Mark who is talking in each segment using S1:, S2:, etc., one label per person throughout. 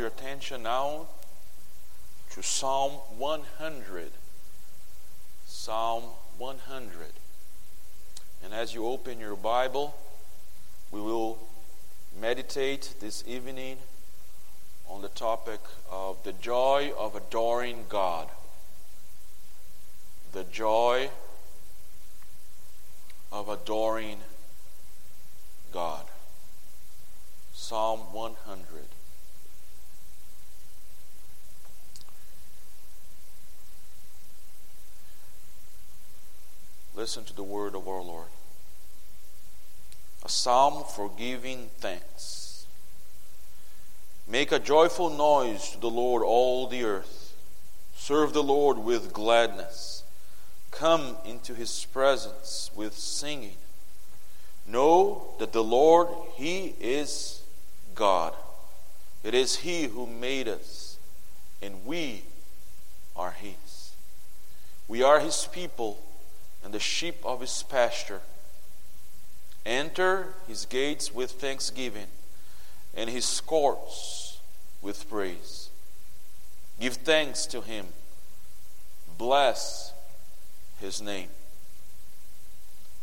S1: your attention now to Psalm 100. Psalm 100. And as you open your Bible, we will meditate this evening on the topic of the joy of adoring God. The joy of adoring God. Psalm 100. Listen to the word of our Lord. A psalm for giving thanks. Make a joyful noise to the Lord, all the earth. Serve the Lord with gladness. Come into his presence with singing. Know that the Lord, he is God. It is he who made us, and we are his. We are his people and the sheep of his pasture. Enter his gates with thanksgiving and his courts with praise. Give thanks to him. Bless his name.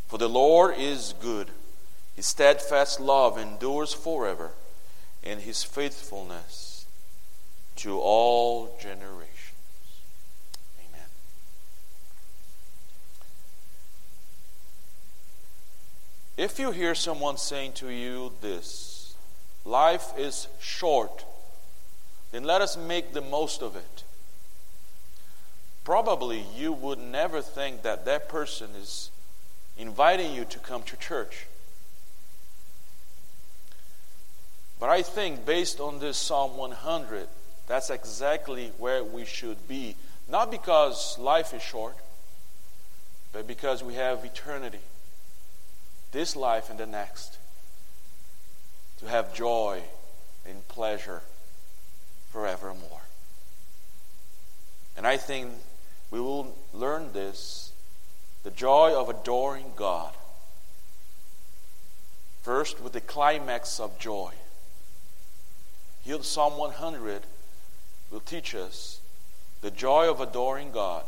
S1: For the Lord is good. His steadfast love endures forever, and his faithfulness to all generations. If you hear someone saying to you this, life is short, then let us make the most of it. Probably you would never think that that person is inviting you to come to church. But I think, based on this Psalm 100, that's exactly where we should be. Not because life is short, but because we have eternity this life and the next, to have joy and pleasure forevermore. And I think we will learn this the joy of adoring God. First, with the climax of joy. Here, Psalm 100 will teach us the joy of adoring God.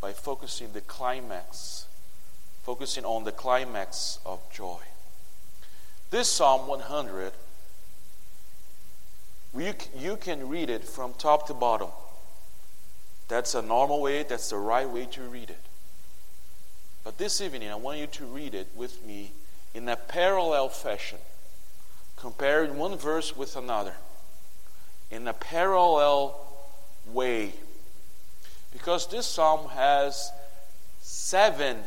S1: By focusing the climax, focusing on the climax of joy. This Psalm 100, you, you can read it from top to bottom. That's a normal way, that's the right way to read it. But this evening, I want you to read it with me in a parallel fashion, comparing one verse with another, in a parallel way because this psalm has seven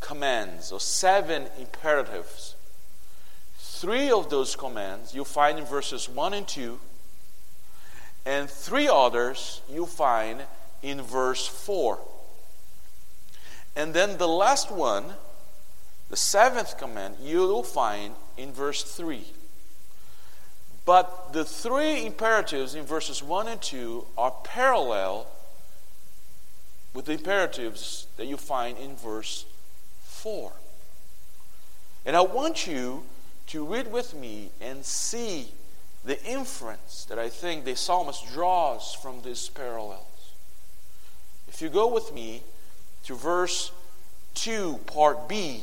S1: commands or seven imperatives. Three of those commands you find in verses 1 and 2, and three others you find in verse 4. And then the last one, the seventh command, you'll find in verse 3. But the three imperatives in verses 1 and 2 are parallel with the imperatives that you find in verse 4. And I want you to read with me and see the inference that I think the psalmist draws from these parallels. If you go with me to verse 2, part B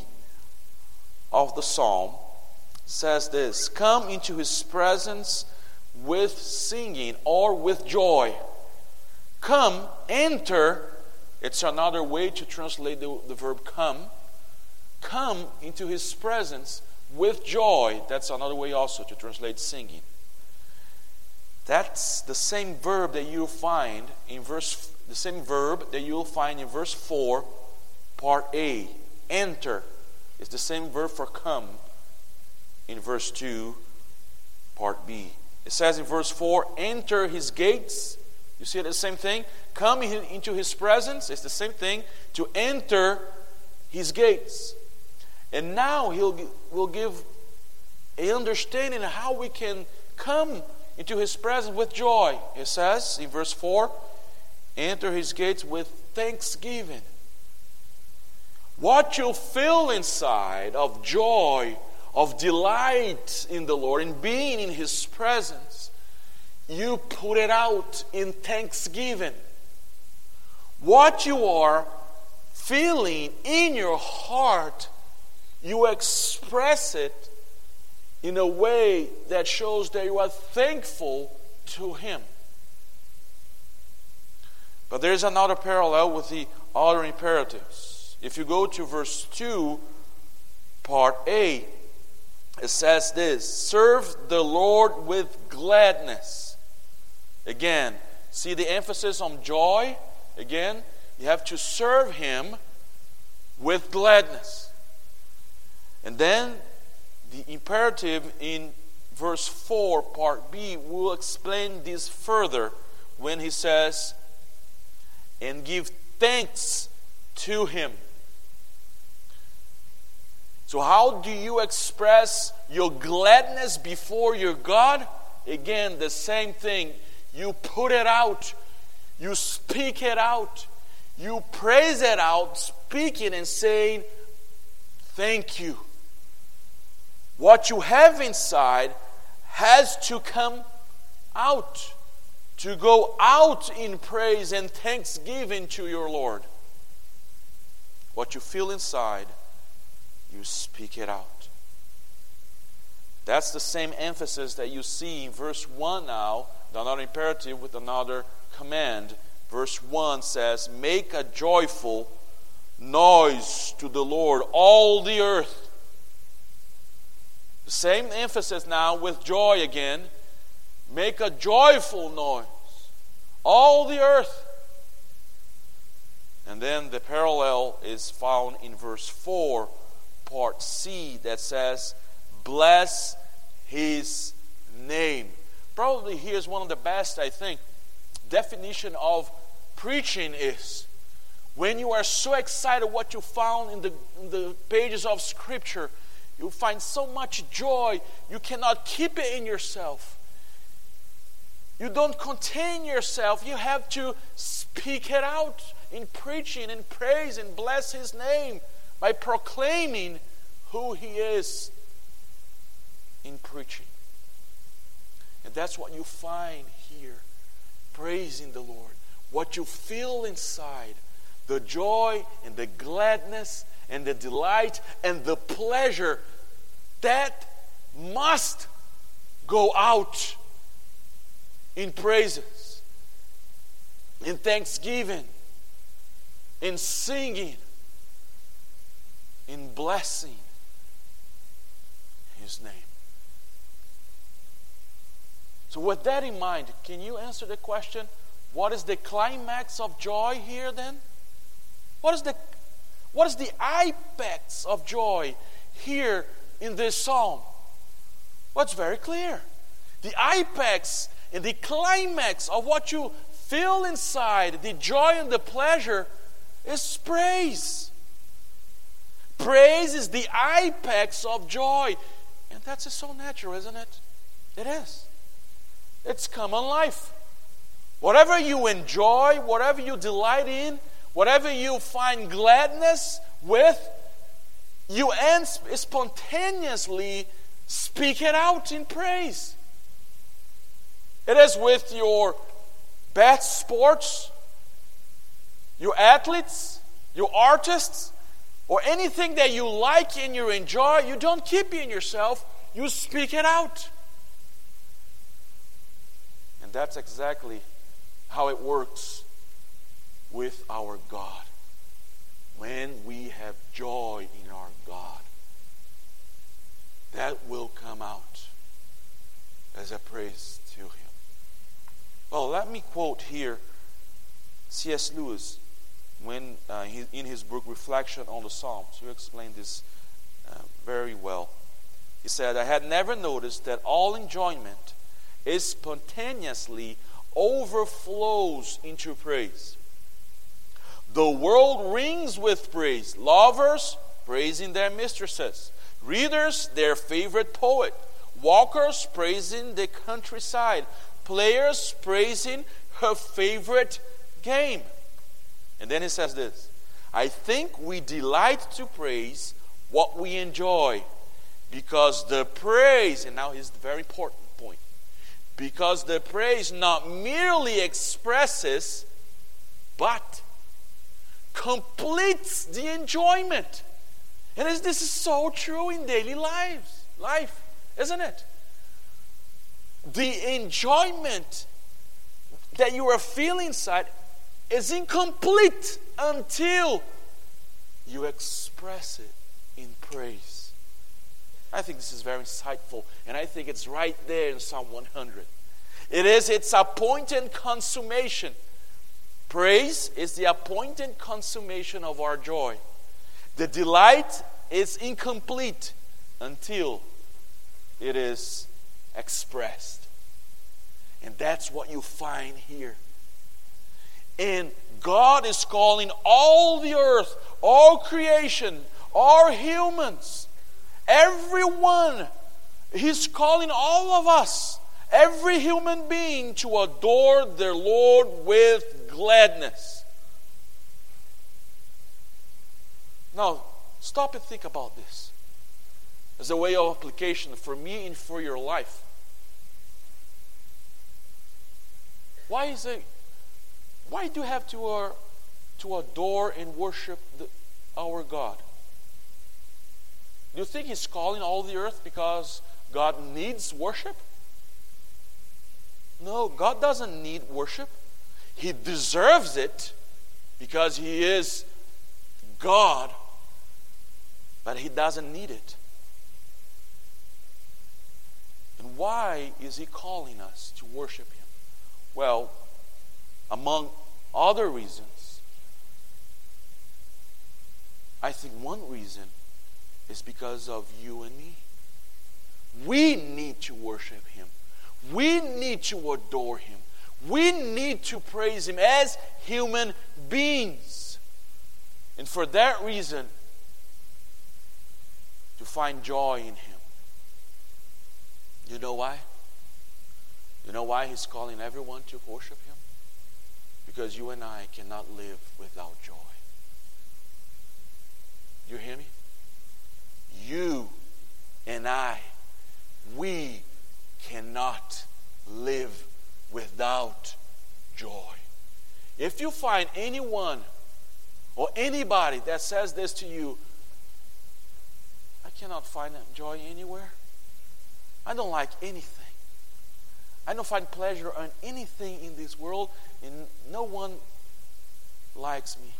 S1: of the psalm, says this Come into his presence with singing or with joy. Come, enter it's another way to translate the, the verb come. Come into his presence with joy. That's another way also to translate singing. That's the same verb that you'll find in verse the same verb that you'll find in verse 4, part A. Enter is the same verb for come in verse 2, part B. It says in verse 4, enter his gates you see the same thing? Coming into his presence is the same thing to enter his gates. And now he'll will give a understanding how we can come into his presence with joy. It says in verse 4 enter his gates with thanksgiving. What you feel inside of joy of delight in the Lord and being in His presence, you put it out in thanksgiving. What you are feeling in your heart, you express it in a way that shows that you are thankful to Him. But there's another parallel with the other imperatives. If you go to verse 2, part A, it says this Serve the Lord with gladness. Again, see the emphasis on joy? Again, you have to serve Him with gladness. And then the imperative in verse 4, part B, will explain this further when he says, and give thanks to Him. So, how do you express your gladness before your God? Again, the same thing. You put it out, you speak it out, you praise it out, speaking and saying, Thank you. What you have inside has to come out to go out in praise and thanksgiving to your Lord. What you feel inside, you speak it out. That's the same emphasis that you see in verse 1 now, another imperative with another command. Verse 1 says, Make a joyful noise to the Lord, all the earth. The same emphasis now with joy again Make a joyful noise, all the earth. And then the parallel is found in verse 4, part C, that says, Bless his name. Probably here's one of the best, I think, definition of preaching is when you are so excited what you found in the, in the pages of Scripture, you find so much joy, you cannot keep it in yourself. You don't contain yourself. You have to speak it out in preaching and praise and bless His name by proclaiming who He is in preaching. And that's what you find here praising the Lord. What you feel inside the joy and the gladness and the delight and the pleasure that must go out in praises, in thanksgiving, in singing, in blessing His name. So, with that in mind, can you answer the question what is the climax of joy here then? What is the, what is the apex of joy here in this psalm? Well, it's very clear. The apex and the climax of what you feel inside, the joy and the pleasure, is praise. Praise is the apex of joy. And that's just so natural, isn't it? It is. It's common life. Whatever you enjoy, whatever you delight in, whatever you find gladness with, you spontaneously speak it out in praise. It is with your best sports, your athletes, your artists, or anything that you like and you enjoy. You don't keep it in yourself, you speak it out. And that's exactly how it works with our God. When we have joy in our God, that will come out as a praise to Him. Well, let me quote here C.S. Lewis when uh, he, in his book Reflection on the Psalms. He explained this uh, very well. He said, I had never noticed that all enjoyment is spontaneously overflows into praise. The world rings with praise. Lovers praising their mistresses, readers their favorite poet, walkers praising the countryside, players praising her favorite game. And then he says this I think we delight to praise what we enjoy Because the praise, and now the very important because the praise not merely expresses, but completes the enjoyment. And this is so true in daily lives, life, isn't it? The enjoyment that you are feeling inside is incomplete until you express it in praise. I think this is very insightful, and I think it's right there in Psalm 100. It is its appointed consummation. Praise is the appointed consummation of our joy. The delight is incomplete until it is expressed. And that's what you find here. And God is calling all the earth, all creation, all humans, everyone. He's calling all of us, every human being, to adore their Lord with gladness. Now, stop and think about this as a way of application for me and for your life. Why is it? Why do you have to, uh, to adore and worship the, our God? Do you think He's calling all the earth because God needs worship? No, God doesn't need worship. He deserves it because He is God, but He doesn't need it. And why is He calling us to worship Him? Well, among other reasons, I think one reason is because of you and me. We need to worship Him. We need to adore Him. We need to praise Him as human beings. And for that reason, to find joy in Him. You know why? You know why He's calling everyone to worship Him? Because you and I cannot live without joy. You hear me? You and I, we cannot live without joy. If you find anyone or anybody that says this to you, I cannot find joy anywhere. I don't like anything. I don't find pleasure on anything in this world, and no one likes me.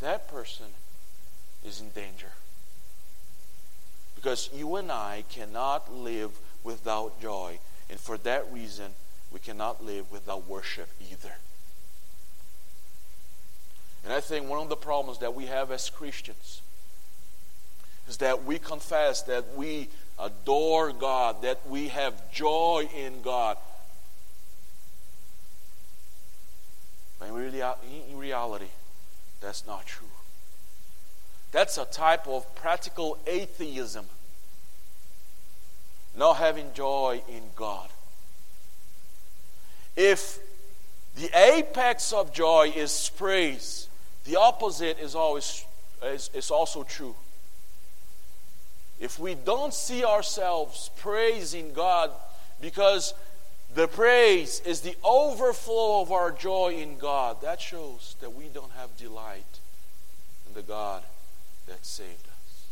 S1: That person is in danger. Because you and I cannot live without joy. And for that reason, we cannot live without worship either. And I think one of the problems that we have as Christians is that we confess that we adore God, that we have joy in God. But in reality, that's not true. That's a type of practical atheism. Not having joy in God. If the apex of joy is praise, the opposite is always is, is also true. If we don't see ourselves praising God because the praise is the overflow of our joy in God, that shows that we don't have delight in the God that saved us.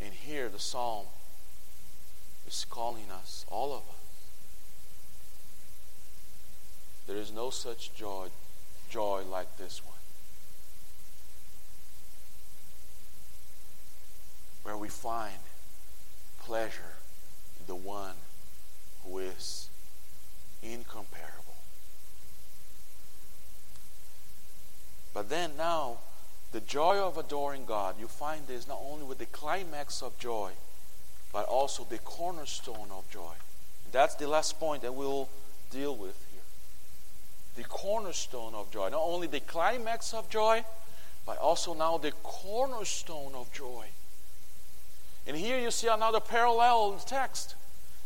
S1: And here the psalm is calling us, all of us. There is no such joy, joy like this one. Where we find pleasure in the one who is incomparable. But then now, the joy of adoring God, you find this not only with the climax of joy, but also the cornerstone of joy. And that's the last point that we'll deal with here. The cornerstone of joy. Not only the climax of joy, but also now the cornerstone of joy. And here you see another parallel in the text.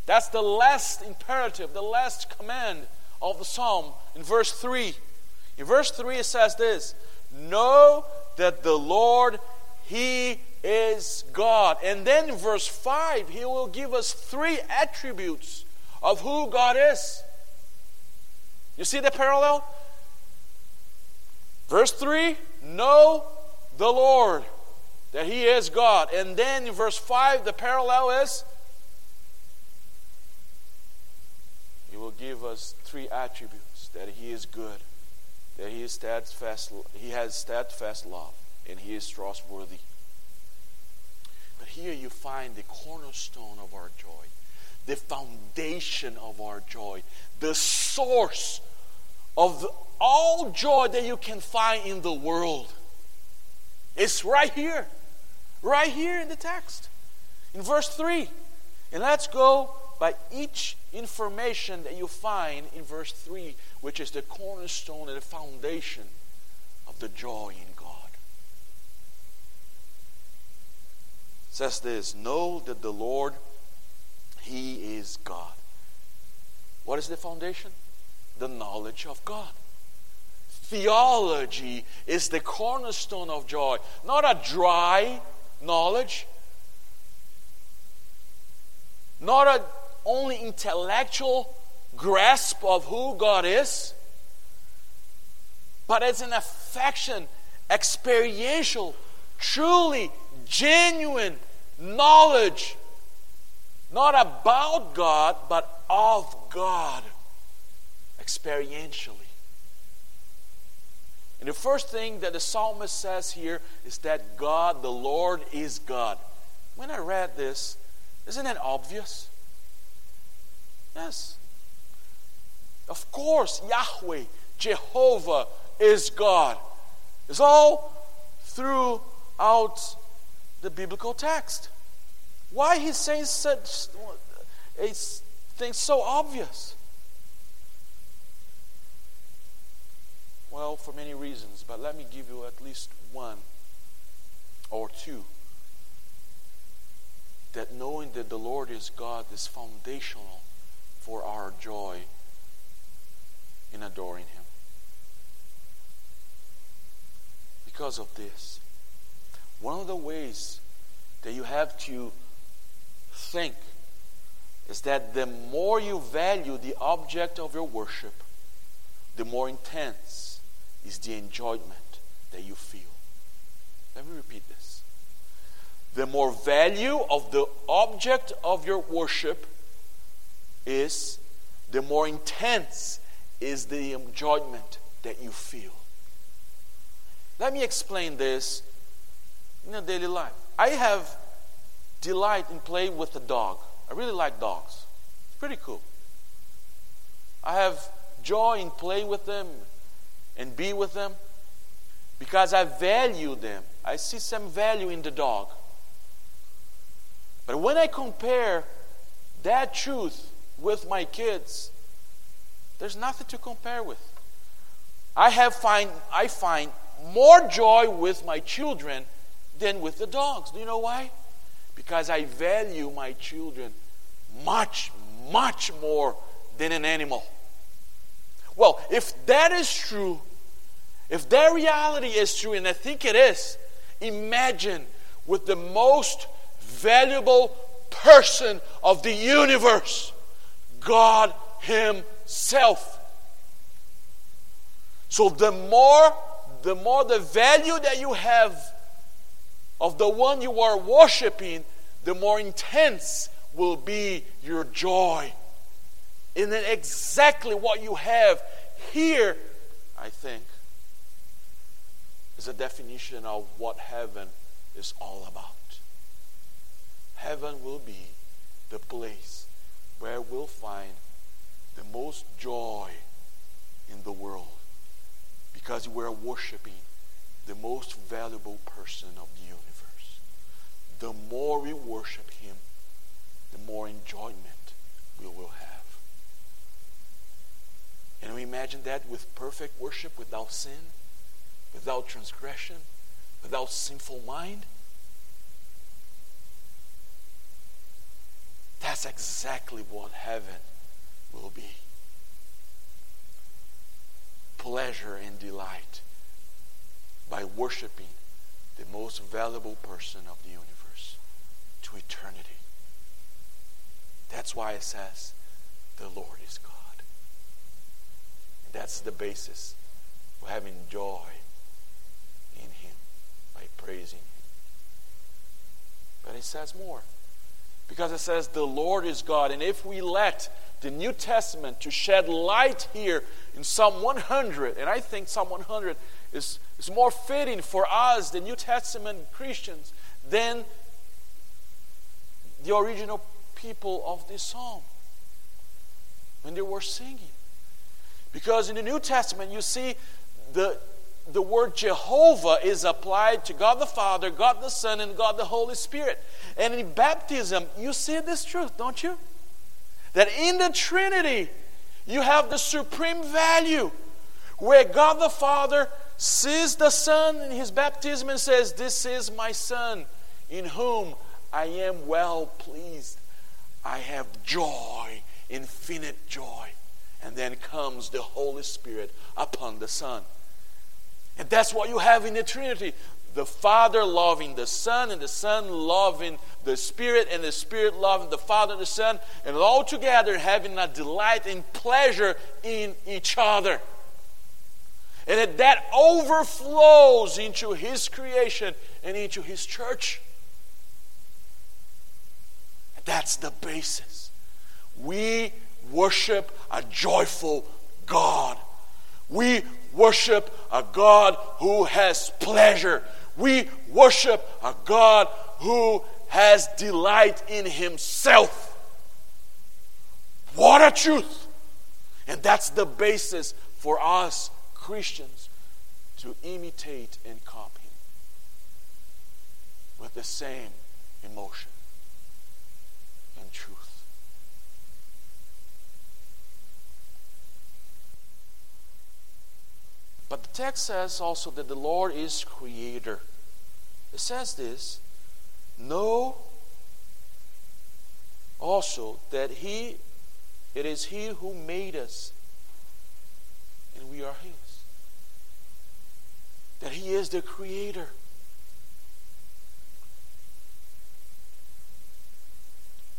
S1: That's the last imperative, the last command of the psalm in verse 3. In verse 3, it says this Know that the Lord, He is God. And then in verse 5, He will give us three attributes of who God is. You see the parallel? Verse 3 Know the Lord, that He is God. And then in verse 5, the parallel is He will give us three attributes that He is good, that He is steadfast, He has steadfast love, and He is trustworthy. But here you find the cornerstone of our joy, the foundation of our joy, the source of all joy that you can find in the world. It's right here, right here in the text, in verse 3. And let's go by each information that you find in verse 3, which is the cornerstone and the foundation of the joy in God. It says this Know that the Lord, He is God. What is the foundation? The knowledge of God. Theology is the cornerstone of joy, not a dry knowledge, not a only intellectual grasp of who God is, but it's an affection, experiential, truly genuine knowledge, not about God, but of God, experientially. And the first thing that the psalmist says here is that God, the Lord, is God. When I read this, isn't it obvious? Yes. Of course, Yahweh, Jehovah is God. It's all throughout the biblical text. Why he's saying such things so obvious? Well, for many reasons, but let me give you at least one or two. That knowing that the Lord is God is foundational for our joy in adoring Him. Because of this, one of the ways that you have to think is that the more you value the object of your worship, the more intense is the enjoyment that you feel. Let me repeat this. The more value of the object of your worship is, the more intense is the enjoyment that you feel. Let me explain this in a daily life. I have delight in playing with a dog. I really like dogs. It's pretty cool. I have joy in playing with them and be with them because I value them. I see some value in the dog. But when I compare that truth with my kids, there's nothing to compare with. I have find I find more joy with my children than with the dogs. Do you know why? Because I value my children much, much more than an animal. Well, if that is true, if that reality is true, and I think it is, imagine with the most valuable person of the universe, God Himself. So the more the more the value that you have of the one you are worshiping, the more intense will be your joy. And then exactly what you have here, I think, is a definition of what heaven is all about. Heaven will be the place where we'll find the most joy in the world because we're worshiping the most valuable person of the universe the more we worship Him, the more enjoyment we will have. And we imagine that with perfect worship, without sin, without transgression, without sinful mind. That's exactly what heaven will be pleasure and delight by worshiping the most valuable person of the universe to eternity. That's why it says, the Lord is God. And that's the basis for having joy in Him by praising Him. But it says more. Because it says the Lord is God. And if we let the New Testament to shed light here in Psalm 100, and I think Psalm 100 is, is more fitting for us, the New Testament Christians, than the original people of this psalm when they were singing. Because in the New Testament, you see the, the word Jehovah is applied to God the Father, God the Son, and God the Holy Spirit. And in baptism, you see this truth, don't you? That in the Trinity, you have the supreme value where God the Father sees the Son in his baptism and says, This is my Son in whom I am well pleased. I have joy, infinite joy. And then comes the Holy Spirit upon the Son. And that's what you have in the Trinity the Father loving the Son, and the Son loving the Spirit, and the Spirit loving the Father and the Son, and all together having a delight and pleasure in each other. And that, that overflows into His creation and into His church. That's the basis. We worship a joyful God. We worship a God who has pleasure. We worship a God who has delight in himself. What a truth! And that's the basis for us Christians to imitate and copy with the same emotion and truth. But the text says also that the Lord is creator. It says this Know also that He it is He who made us, and we are His. That He is the Creator.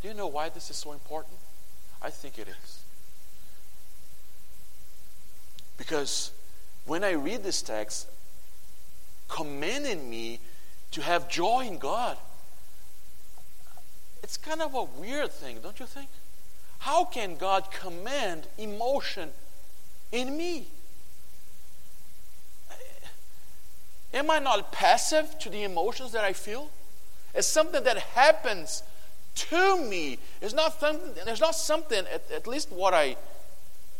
S1: Do you know why this is so important? I think it is. Because when I read this text, commanding me to have joy in God, it's kind of a weird thing, don't you think? How can God command emotion in me? Am I not passive to the emotions that I feel? It's something that happens to me. It's not something, it's not something at, at least what I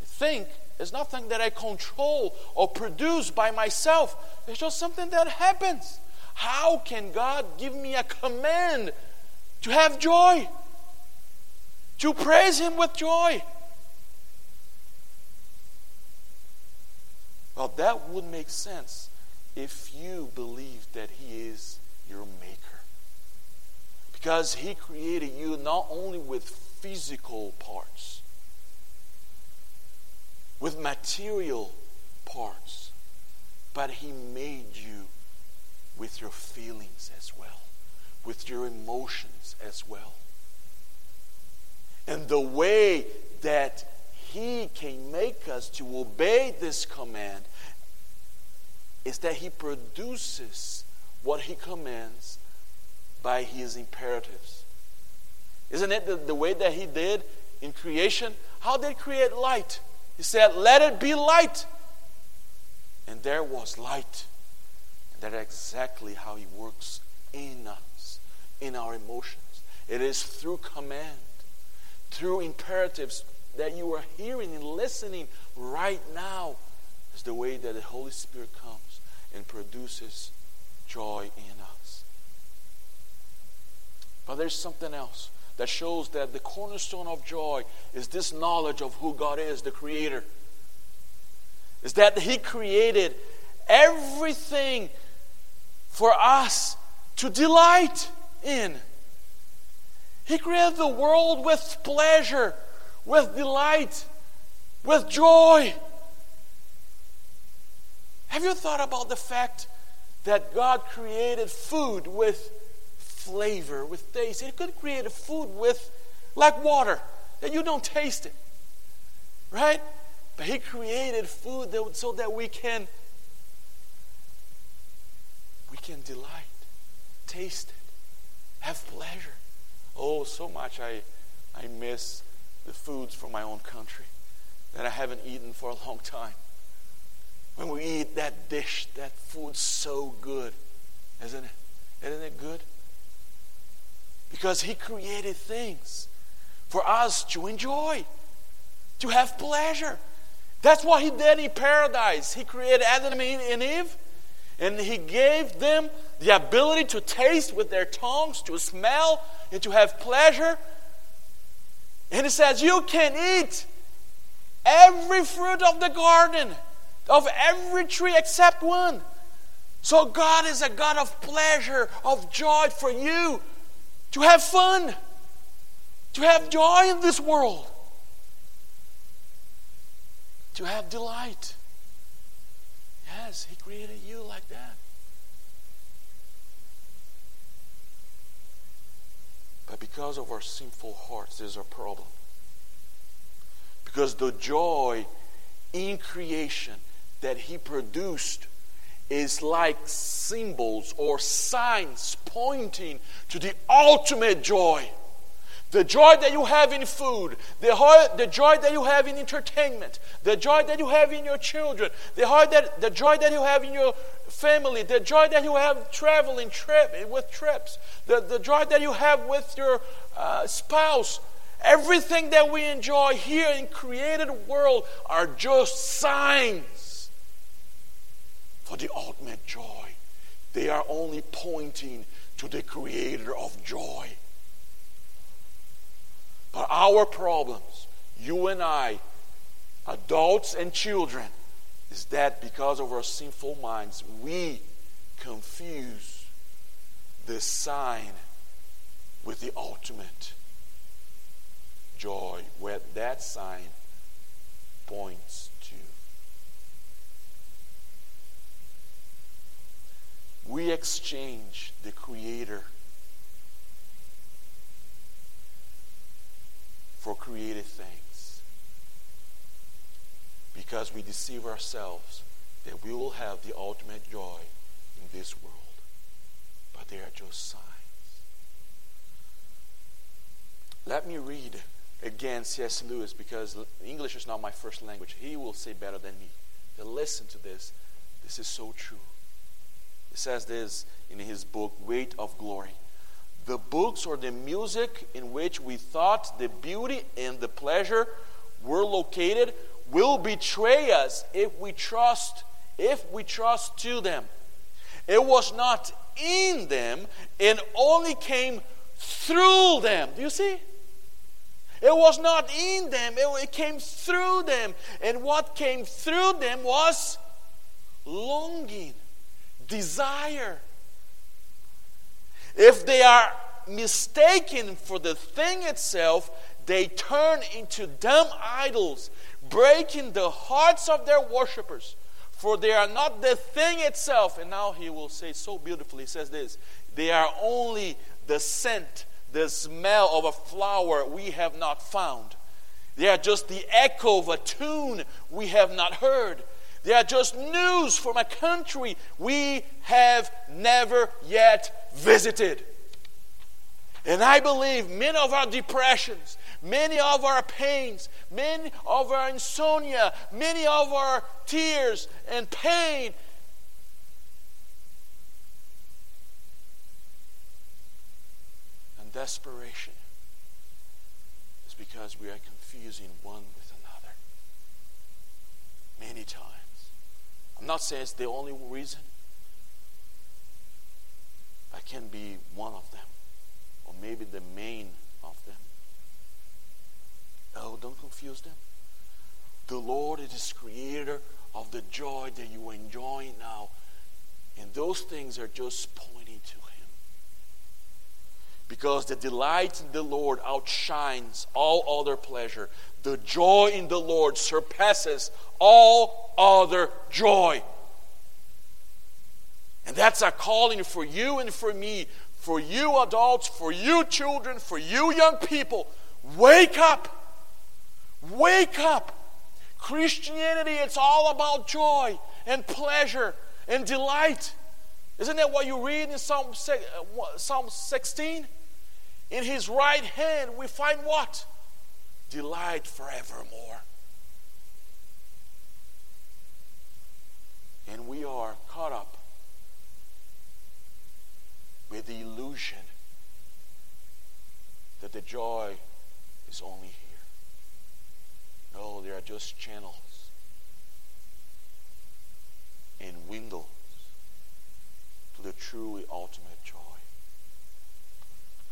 S1: think, it's nothing that I control or produce by myself. It's just something that happens. How can God give me a command to have joy? To praise Him with joy? Well, that would make sense if you believe that He is your Maker. Because He created you not only with physical parts, with material parts, but He made you with your feelings as well, with your emotions as well. And the way that He can make us to obey this command is that He produces what He commands by His imperatives. Isn't it the, the way that He did in creation? How did He create light? He said, Let it be light. And there was light. And that's exactly how He works in us, in our emotions. It is through command, through imperatives that you are hearing and listening right now, is the way that the Holy Spirit comes and produces joy in us. But there's something else that shows that the cornerstone of joy is this knowledge of who God is, the Creator. Is that He created everything for us to delight in. He created the world with pleasure, with delight, with joy. Have you thought about the fact that God created food with flavor, with taste. He could create a food with, like water, that you don't taste it. Right? But He created food that, so that we can we can delight, taste it, have pleasure. Oh, so much I I miss the foods from my own country that I haven't eaten for a long time. When we eat that dish, that food's so good, isn't it? Isn't it good? Because He created things for us to enjoy, to have pleasure. That's what He did in paradise. He created Adam and Eve, and He gave them the ability to taste with their tongues, to smell, and to have pleasure. And He says, You can eat every fruit of the garden, of every tree except one. So God is a God of pleasure, of joy for you to have fun, to have joy in this world, to have delight. Yes, He created you like that. But because of our sinful hearts, there's a problem. Because the joy in creation that He produced is like symbols or signs pointing to the ultimate joy. The joy that you have in food, the, joy, the joy that you have in entertainment, the joy that you have in your children, the joy that, the joy that you have in your family, the joy that you have traveling trip, with trips, the, the joy that you have with your uh, spouse, everything that we enjoy here in created world are just signs for the ultimate joy. They are only pointing to the creator of joy. But our problems, you and I, adults and children, is that because of our sinful minds, we confuse the sign with the ultimate joy, where that sign points to. We exchange the Creator for created things because we deceive ourselves that we will have the ultimate joy in this world. But they are just signs. Let me read again C.S. Lewis because English is not my first language. He will say better than me. But listen to this. This is so true. He says this in his book, Weight of Glory. The books or the music in which we thought the beauty and the pleasure were located will betray us if we trust if we trust to them. It was not in them and only came through them. Do you see? It was not in them, it, it came through them. And what came through them was longing, desire. If they are mistaken for the thing itself, they turn into dumb idols, breaking the hearts of their worshippers. For they are not the thing itself. And now he will say so beautifully, he says this they are only the scent the smell of a flower we have not found. They are just the echo of a tune we have not heard. They are just news from a country we have never yet visited. And I believe many of our depressions, many of our pains, many of our insomnia, many of our tears and pain and desperation is because we are confusing one with another. Many times. Not say it's the only reason. I can be one of them, or maybe the main of them. Oh, don't confuse them. The Lord is creator of the joy that you enjoy now. And those things are just pointing to because the delight in the Lord outshines all other pleasure. The joy in the Lord surpasses all other joy. And that's a calling for you and for me, for you adults, for you children, for you young people. Wake up! Wake up! Christianity, it's all about joy and pleasure and delight. Isn't that what you read in Psalm, uh, Psalm 16? In his right hand we find what? Delight forevermore. And we are caught up with the illusion that the joy is only here. No, they are just channels and windows to the truly ultimate.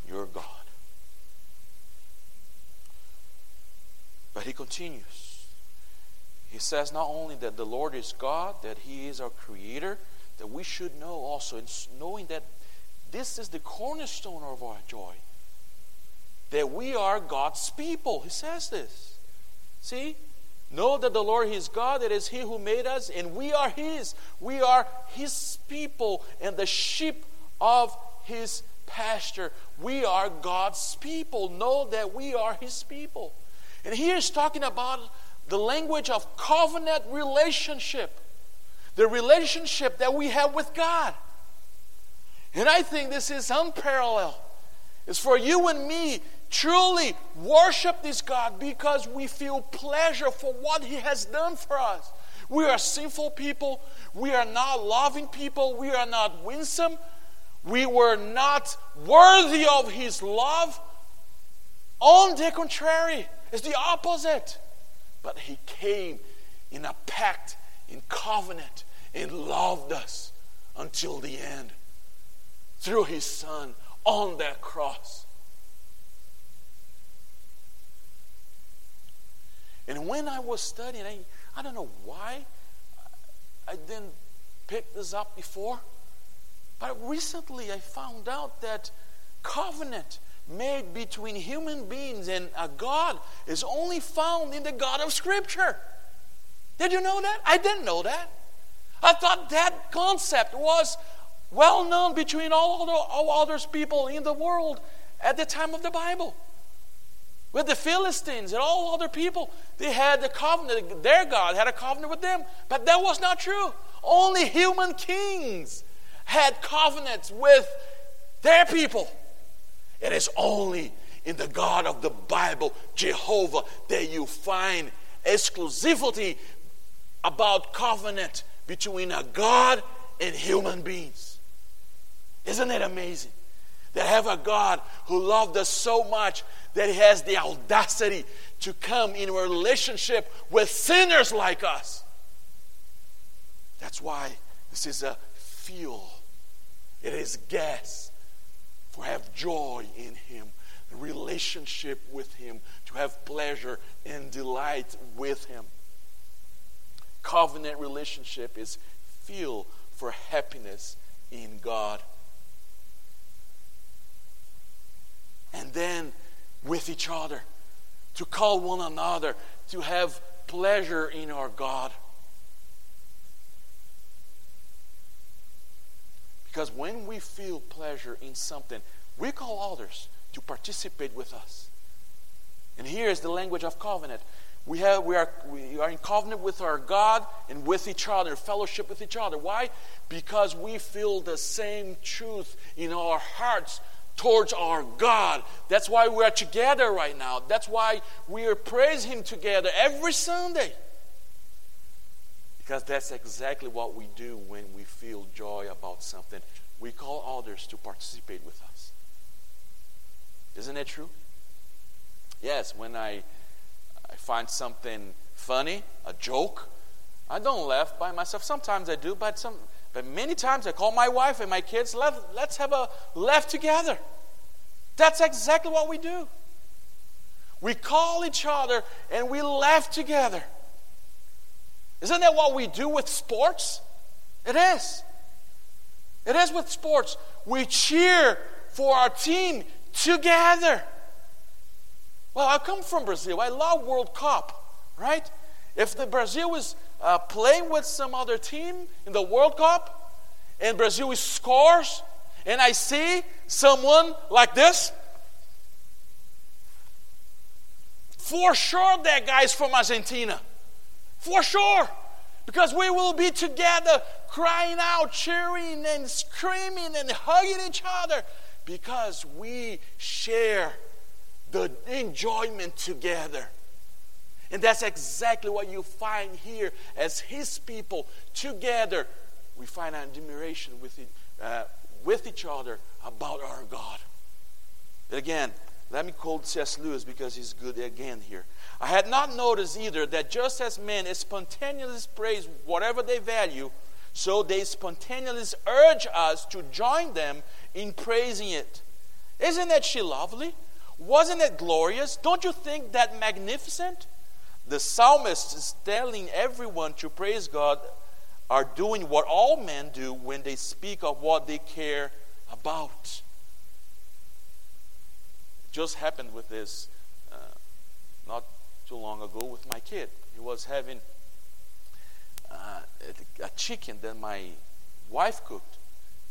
S1: Your God. But he continues. He says not only that the Lord is God, that He is our Creator, that we should know also, and knowing that this is the cornerstone of our joy, that we are God's people. He says this. See? Know that the Lord is God, it is He who made us, and we are His. We are His people and the sheep of His pasture. We are God's people. Know that we are His people. And here he's talking about the language of covenant relationship, the relationship that we have with God. And I think this is unparalleled. It's for you and me truly worship this God because we feel pleasure for what He has done for us. We are sinful people. We are not loving people. We are not winsome. We were not worthy of His love. On the contrary, it's the opposite. But He came in a pact, in covenant, and loved us until the end through His Son on that cross. And when I was studying, I, I don't know why I didn't pick this up before, but recently I found out that covenant made between human beings and a God is only found in the God of Scripture. Did you know that? I didn't know that. I thought that concept was well known between all other, all other people in the world at the time of the Bible with the Philistines and all other people. They had the covenant, their God had a covenant with them. But that was not true. Only human kings had covenants with their people. It is only in the God of the Bible, Jehovah, that you find exclusivity about covenant between a God and human beings. Isn't it amazing? That have a God who loved us so much that He has the audacity to come in relationship with sinners like us. That's why this is a fuel, it is gas for have joy in Him, relationship with Him, to have pleasure and delight with Him. Covenant relationship is fuel for happiness in God. And then with each other, to call one another, to have pleasure in our God. Because when we feel pleasure in something, we call others to participate with us. And here is the language of covenant. We, have, we, are, we are in covenant with our God and with each other, fellowship with each other. Why? Because we feel the same truth in our hearts towards our God. That's why we are together right now. That's why we are praising Him together every Sunday. Because that's exactly what we do when we feel joy about something. We call others to participate with us. Isn't it true? Yes, when I, I find something funny, a joke, I don't laugh by myself. Sometimes I do, but some but many times I call my wife and my kids, Let, let's have a laugh together. That's exactly what we do. We call each other and we laugh together. Isn't that what we do with sports? It is. It is with sports. We cheer for our team together. Well, I come from Brazil. I love World Cup, right? If the Brazil is uh, playing with some other team in the World Cup, and Brazil scores, and I see someone like this, for sure that guy is from Argentina. For sure. Because we will be together crying out, cheering and screaming and hugging each other because we share the enjoyment together. And that's exactly what you find here as His people together. We find admiration with, it, uh, with each other about our God. Again, let me quote C.S. Lewis because he's good again here. I had not noticed either that just as men spontaneously praise whatever they value, so they spontaneously urge us to join them in praising it. Isn't that she lovely? Wasn't it glorious? Don't you think that magnificent? The psalmist is telling everyone to praise God are doing what all men do when they speak of what they care about. Just happened with this uh, not too long ago with my kid. He was having uh, a chicken that my wife cooked,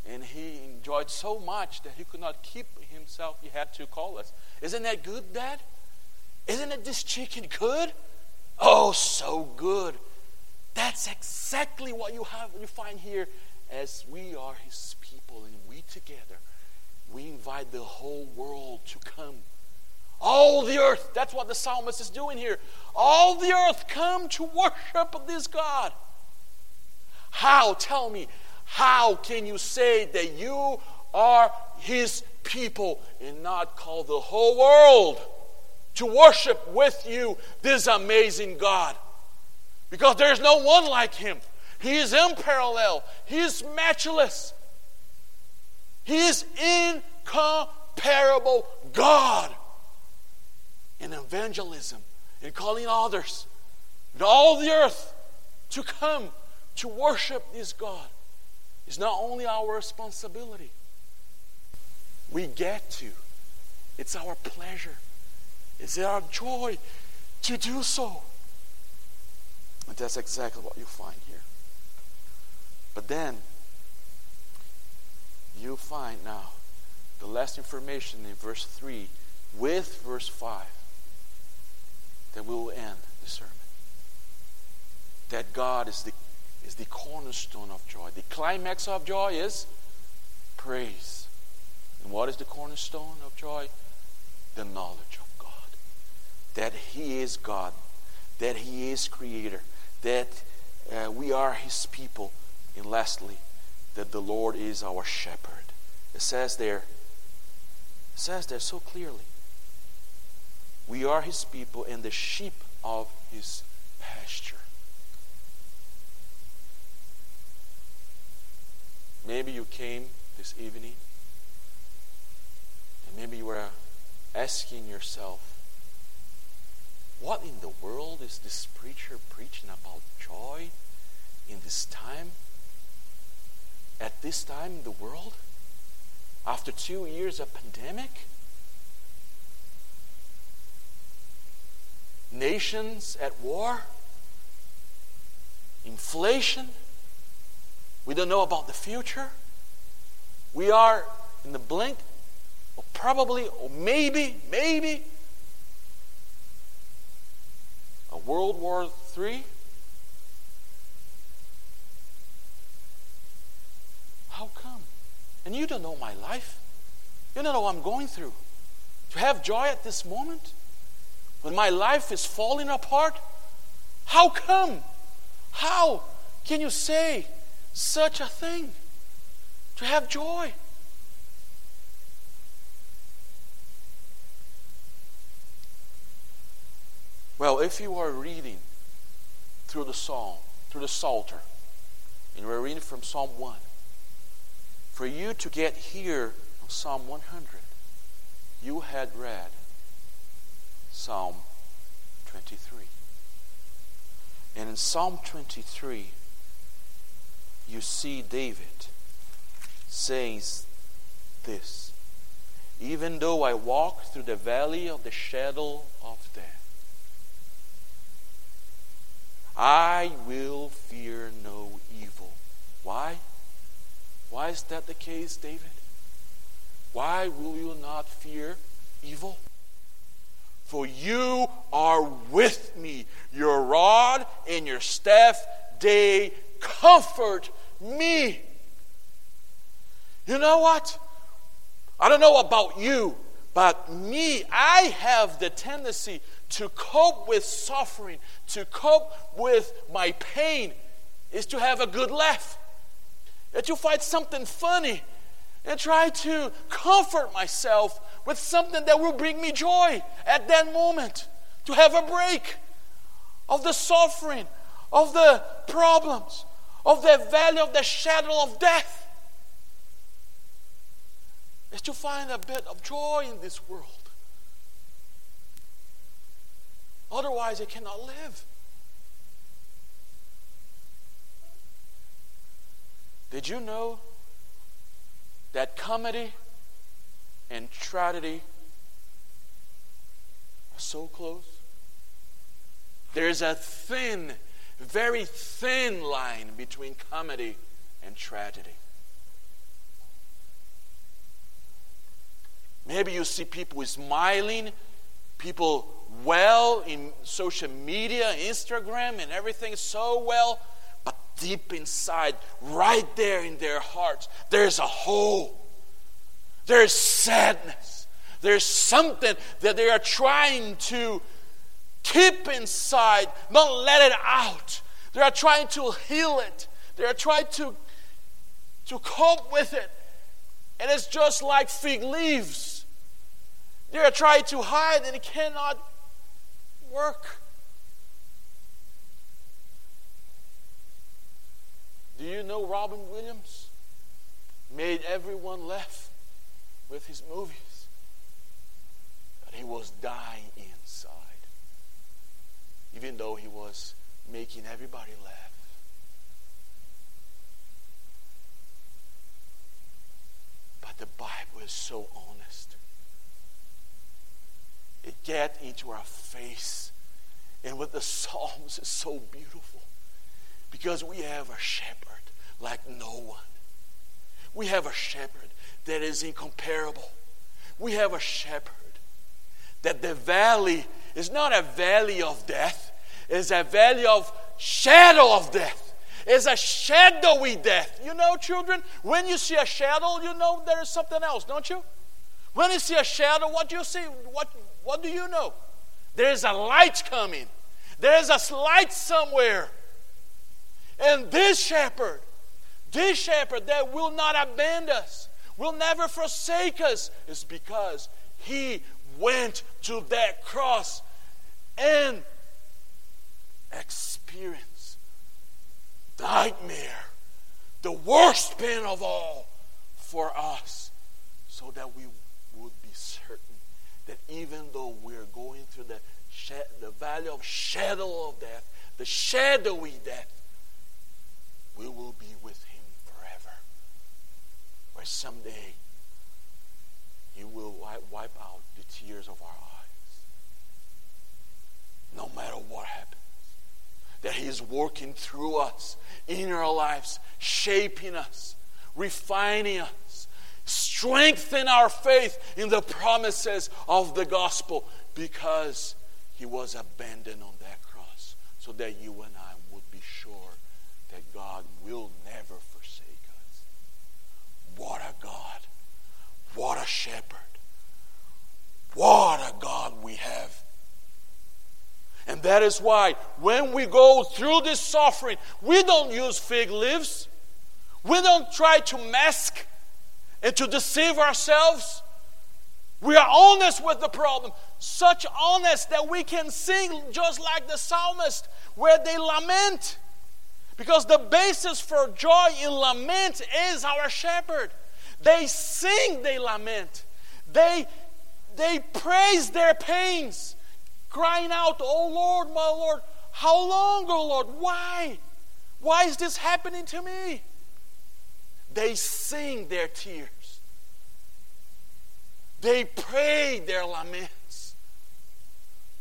S1: and he enjoyed so much that he could not keep himself. He had to call us. Isn't that good, Dad? Isn't it this chicken good? Oh, so good. That's exactly what you have you find here as we are his people and we together. We invite the whole world to come. All the earth, that's what the psalmist is doing here. All the earth come to worship this God. How, tell me, how can you say that you are his people and not call the whole world to worship with you this amazing God? Because there's no one like him. He is unparalleled, he is matchless, he is incomparable God in evangelism in calling others and all the earth to come to worship this God is not only our responsibility, we get to. It's our pleasure, it's our joy to do so. And that's exactly what you find here. But then, you find now the last information in verse 3 with verse 5 that we will end the sermon. That God is the, is the cornerstone of joy. The climax of joy is praise. And what is the cornerstone of joy? The knowledge of God. That He is God. That He is Creator. That uh, we are His people. And lastly, that the Lord is our shepherd. It says there, it says there so clearly we are his people and the sheep of his pasture. Maybe you came this evening and maybe you were asking yourself, what in the world is this preacher preaching about joy in this time? At this time in the world? After two years of pandemic? nations at war, inflation. We don't know about the future. We are in the blink, or probably, or maybe, maybe, a World War III. How come? And you don't know my life. You don't know what I'm going through. To have joy at this moment? when my life is falling apart? How come? How can you say such a thing? To have joy. Well, if you are reading through the Psalm, through the Psalter, and we're reading from Psalm 1, for you to get here on Psalm 100, you had read Psalm 23. And in Psalm 23, you see David says this Even though I walk through the valley of the shadow of death, I will fear no evil. Why? Why is that the case, David? Why will you not fear evil? For you are with me. Your rod and your staff, they comfort me. You know what? I don't know about you, but me, I have the tendency to cope with suffering, to cope with my pain, is to have a good laugh. That you find something funny and try to comfort myself with something that will bring me joy at that moment. To have a break of the suffering, of the problems, of the valley of the shadow of death. Is to find a bit of joy in this world. Otherwise, I cannot live. Did you know that comedy and tragedy are so close? There's a thin, very thin line between comedy and tragedy. Maybe you see people smiling, people well in social media, Instagram, and everything so well, but deep inside, right there in their hearts, there's a hole. There's sadness. There's something that they are trying to keep inside, not let it out. They are trying to heal it. They are trying to, to cope with it. And it's just like fig leaves. They are trying to hide and it cannot work. Do you know Robin Williams made everyone laugh with his movies? But he was dying inside, even though he was making everybody laugh. But the Bible is so honest. It gets into our face. And with the Psalms is so beautiful. Because we have a shepherd like no one. We have a shepherd that is incomparable. We have a shepherd that the valley is not a valley of death, it's a valley of shadow of death. It's a shadowy death. You know, children, when you see a shadow, you know there is something else, don't you? When you see a shadow, what do you see? What, what do you know? There is a light coming. There is a light somewhere. And this shepherd, this shepherd that will not abandon us, will never forsake us, is because he went to that cross and experienced nightmare, the worst pain of all for us, so that we would be certain that even though we're going through the, the valley of shadow of death, the shadowy death, we will be with him forever. Where someday he will wipe out the tears of our eyes. No matter what happens. That he is working through us in our lives, shaping us, refining us, strengthen our faith in the promises of the gospel because he was abandoned on that cross so that you and I would be sure that God will never forsake us. What a God! What a shepherd! What a God we have! And that is why when we go through this suffering, we don't use fig leaves. We don't try to mask and to deceive ourselves. We are honest with the problem. Such honest that we can sing just like the psalmist, where they lament. Because the basis for joy in lament is our shepherd. They sing, they lament. They, they praise their pains, crying out, Oh Lord, my Lord, how long, oh Lord? Why? Why is this happening to me? They sing their tears. They pray their laments,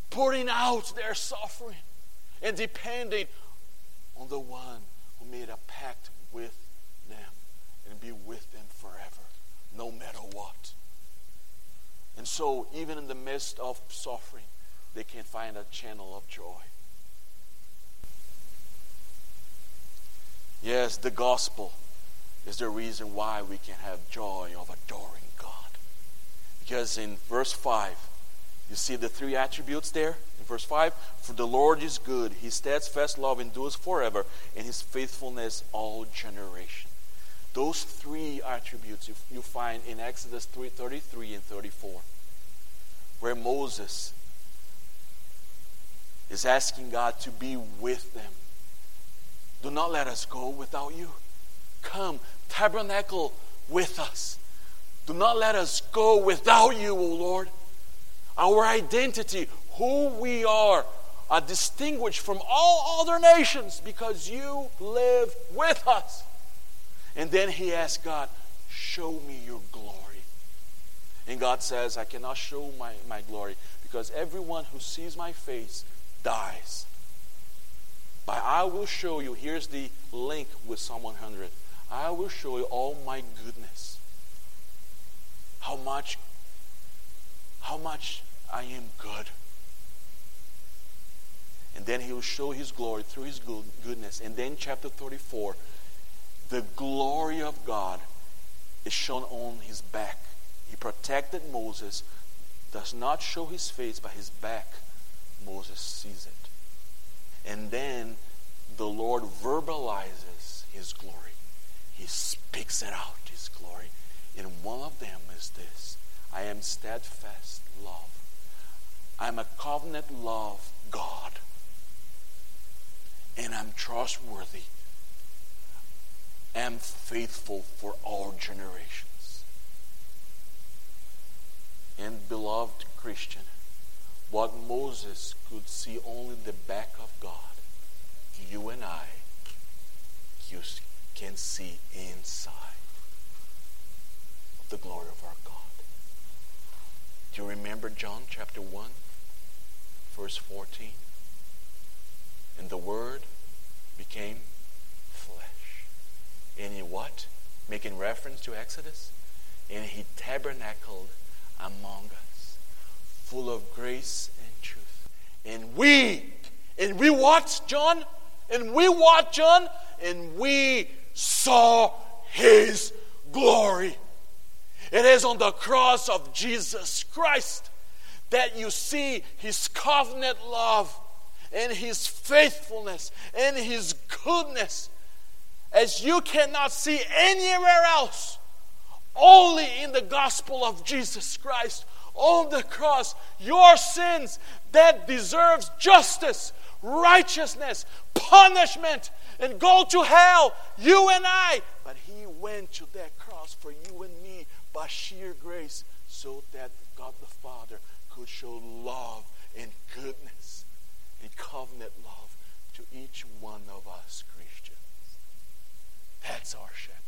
S1: pouring out their suffering and depending on the one who made a pact with them and be with them forever, no matter what. And so, even in the midst of suffering, they can find a channel of joy. Yes, the gospel is the reason why we can have joy of adoring God. Because in verse 5, you see the three attributes there? Verse 5, for the Lord is good, his steadfast love endures forever, and his faithfulness all generation. Those three attributes you, you find in Exodus 3, 33 and 34, where Moses is asking God to be with them. Do not let us go without you. Come, tabernacle with us. Do not let us go without you, O Lord. Our identity, who we are, are distinguished from all other nations because you live with us. And then he asked God, Show me your glory. And God says, I cannot show my, my glory because everyone who sees my face dies. But I will show you, here's the link with Psalm 100. I will show you all my goodness. How much, how much I am good. And then he will show his glory through his goodness. And then chapter 34, the glory of God is shown on his back. He protected Moses, does not show his face, but his back, Moses sees it. And then the Lord verbalizes his glory. He speaks it out, his glory. And one of them is this I am steadfast love. I'm a covenant love God. And I'm trustworthy. and faithful for all generations. And beloved Christian, what Moses could see only the back of God, you and I you can see inside of the glory of our God. Do you remember John chapter 1, verse 14? And the Word became flesh. And he what? Making reference to Exodus? And he tabernacled among us, full of grace and truth. And we, and we what, John? And we what, John? And we saw his glory. It is on the cross of Jesus Christ that you see his covenant love and his faithfulness and his goodness as you cannot see anywhere else. Only in the gospel of Jesus Christ on the cross, your sins that deserves justice, righteousness, punishment, and go to hell, you and I. But he went to that cross for you and me by sheer grace so that God the Father could show love and goodness covenant love to each one of us Christians. That's our shepherd.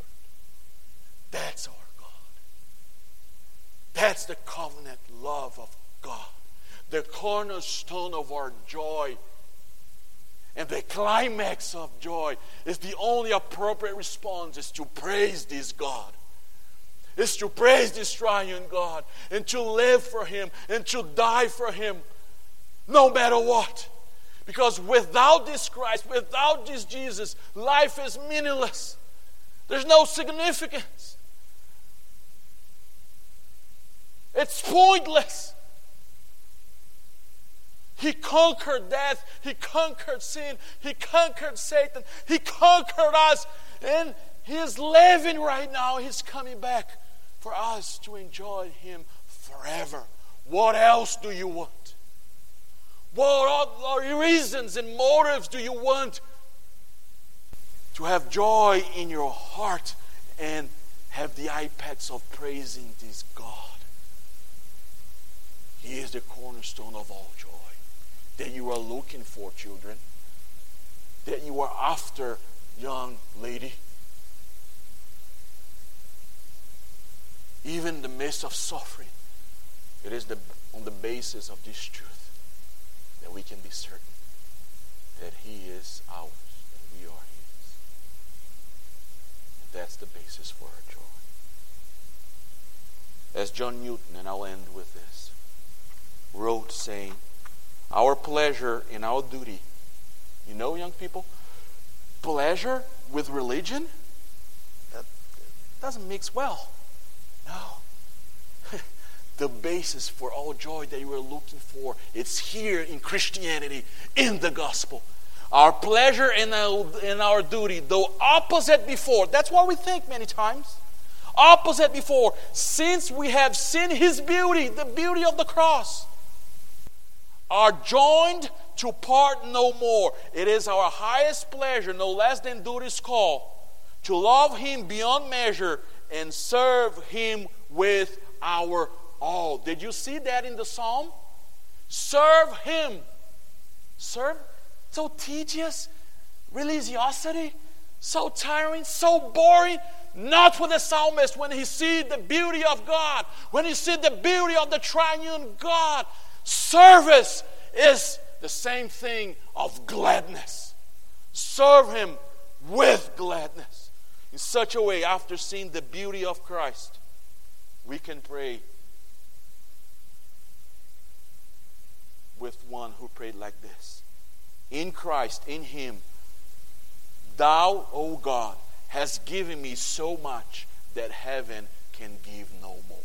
S1: That's our God. That's the covenant love of God, the cornerstone of our joy and the climax of joy is the only appropriate response is to praise this God. Is to praise this triune God and to live for Him and to die for Him no matter what. Because without this Christ, without this Jesus, life is meaningless. There's no significance. It's pointless. He conquered death. He conquered sin. He conquered Satan. He conquered us. And He is living right now. He's coming back for us to enjoy Him forever. What else do you want? What other reasons and motives do you want to have joy in your heart and have the iPads of praising this God? He is the cornerstone of all joy that you are looking for, children, that you are after, young lady. Even in the midst of suffering, it is the, on the basis of this truth that we can be certain that He is ours and we are His. That's the basis for our joy. As John Newton, and I'll end with this, wrote saying, Our pleasure in our duty. You know, young people, pleasure with religion that doesn't mix well. No. The basis for all joy that you are looking for, it's here in Christianity, in the gospel. Our pleasure and our, and our duty, though opposite before, that's what we think many times. Opposite before, since we have seen His beauty, the beauty of the cross, are joined to part no more. It is our highest pleasure, no less than duty's call, to love Him beyond measure and serve Him with our all. Did you see that in the psalm? Serve Him. Serve so tedious, religiosity, so tiring, so boring. Not for the psalmist when he sees the beauty of God, when he sees the beauty of the triune God. Service is the same thing of gladness. Serve him with gladness. In such a way, after seeing the beauty of Christ, we can pray with one who prayed like this in Christ, in Him, Thou, O God, hast given me so much that heaven can give no more.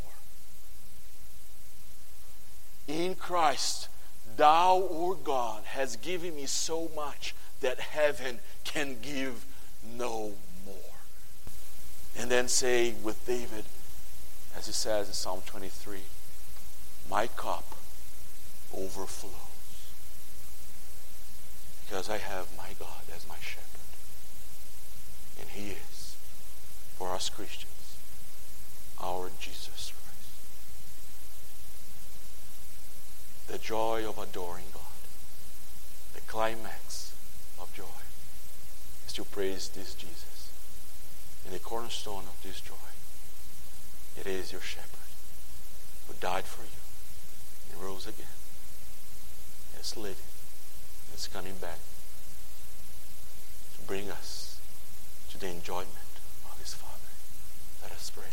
S1: In Christ, Thou, O God, has given me so much that heaven can give no more. And then say with David, as he says in Psalm 23, My cup overflows because I have my God as my shepherd. And He is, for us Christians, our Jesus Christ. The joy of adoring God, the climax of joy, is to praise this Jesus. And the cornerstone of this joy, it is your shepherd who died for you and rose again. It's living It's coming back to bring us to the enjoyment of his Father. Let us pray.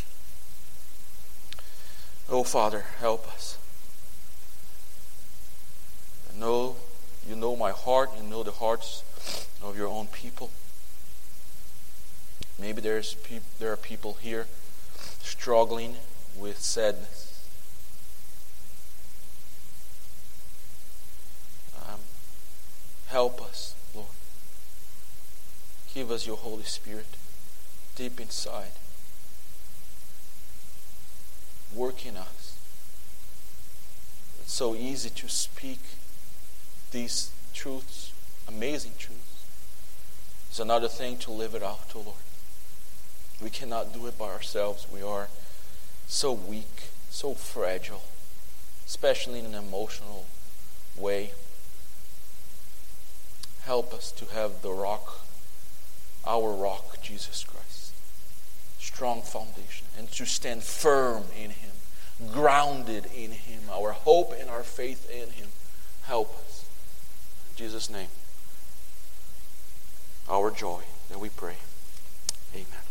S1: Oh, Father, help us. I know you know my heart, you know the hearts of your own people. Maybe there's peop- there are people here struggling with sadness Help us, Lord. Give us your Holy Spirit deep inside. Work in us. It's so easy to speak these truths, amazing truths. It's another thing to live it out, oh Lord. We cannot do it by ourselves. We are so weak, so fragile, especially in an emotional way. Help us to have the rock, our rock, Jesus Christ. Strong foundation. And to stand firm in Him, grounded in Him, our hope and our faith in Him. Help us. In Jesus' name. Our joy that we pray. Amen.